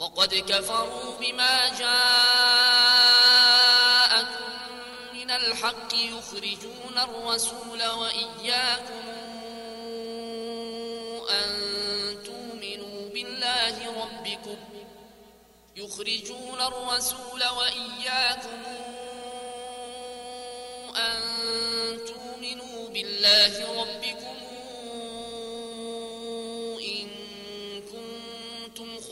وقد كفروا بما جاءكم من الحق يخرجون الرسول وإياكم أن تؤمنوا بالله ربكم يخرجون الرسول وإياكم أن تؤمنوا بالله ربكم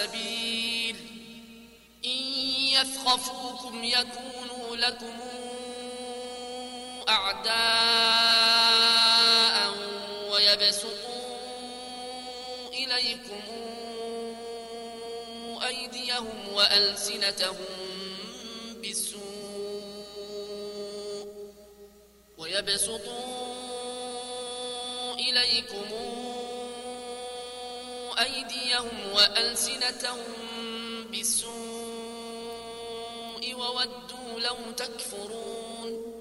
السبيل. إن يثقفوكم يكونوا لكم أعداء ويبسطوا إليكم أيديهم وألسنتهم بالسوء ويبسطوا إليكم أيديهم وألسنتهم بالسوء وودوا لو تكفرون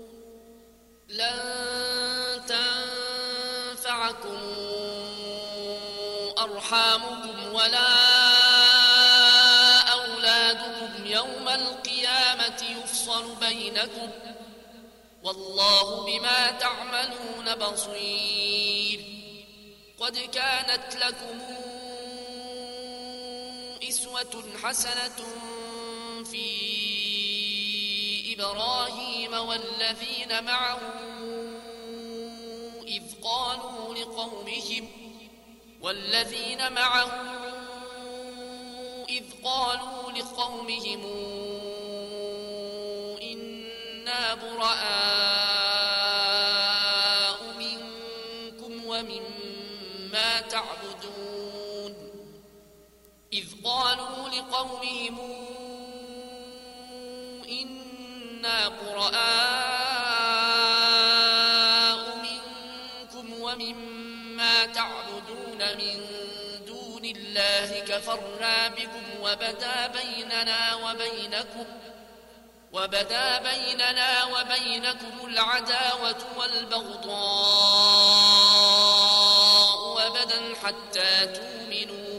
لن تنفعكم أرحامكم ولا أولادكم يوم القيامة يفصل بينكم والله بما تعملون بصير قد كانت لكم حسنة في إبراهيم والذين معه إذ قالوا لقومهم والذين معه إذ قالوا لقومهم إنا براء منكم ومما تعبدون إذ قالوا لقومهم إنا براء منكم ومما تعبدون من دون الله كفرنا بكم وبدا بيننا وبينكم وبدا بيننا وبينكم العداوة والبغضاء أبدا حتى تؤمنوا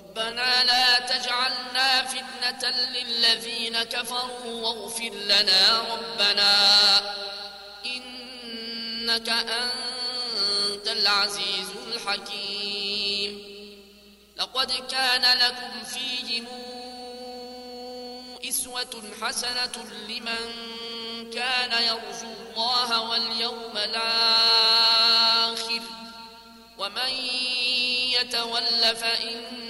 ربنا لا تجعلنا فتنة للذين كفروا واغفر لنا ربنا إنك أنت العزيز الحكيم. لقد كان لكم فيهم إسوة حسنة لمن كان يرجو الله واليوم الآخر. ومن يتول فإن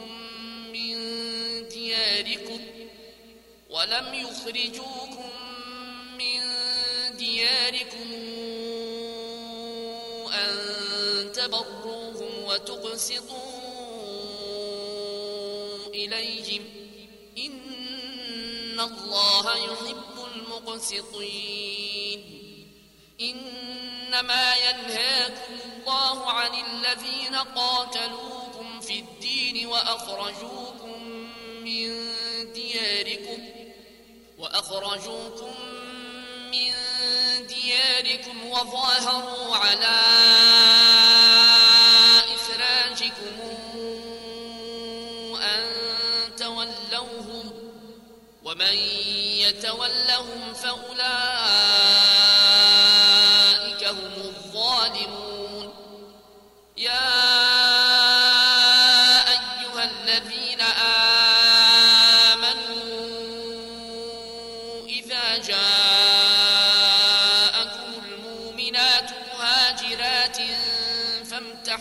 دياركم ولم يخرجوكم من دياركم أن تبروهم وتقسطوا إليهم إن الله يحب المقسطين إنما ينهاكم الله عن الذين قاتلوكم في الدين وأخرجوكم وأخرجوكم من دياركم وظاهروا على إخراجكم أن تولوهم ومن يتولهم فأولئك هم الظالمون. يا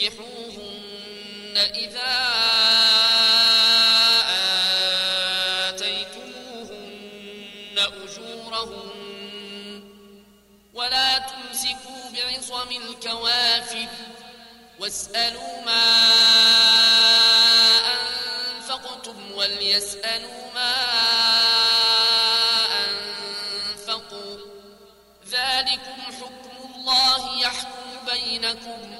تنكحوهن إذا آتيتموهن أجورهن ولا تمسكوا بعصم الكوافر واسألوا ما أنفقتم وليسألوا ما ذلكم حكم الله يحكم بينكم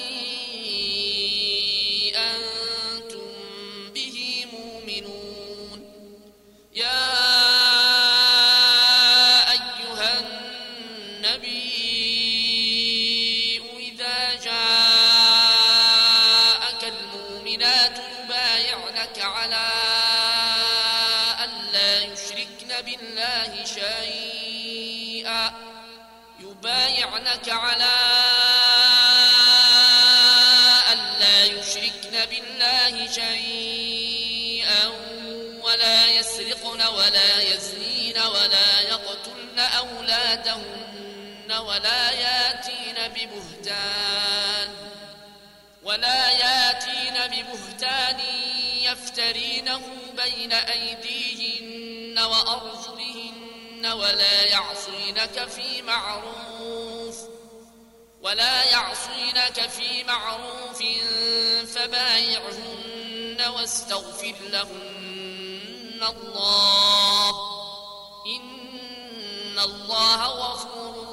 ولا ياتين ببهتان ولا ياتين ببهتان يفترينه بين أيديهن وأرجلهن ولا يعصينك في معروف ولا يعصينك في معروف فبايعهن واستغفر لهن الله إن الله غفور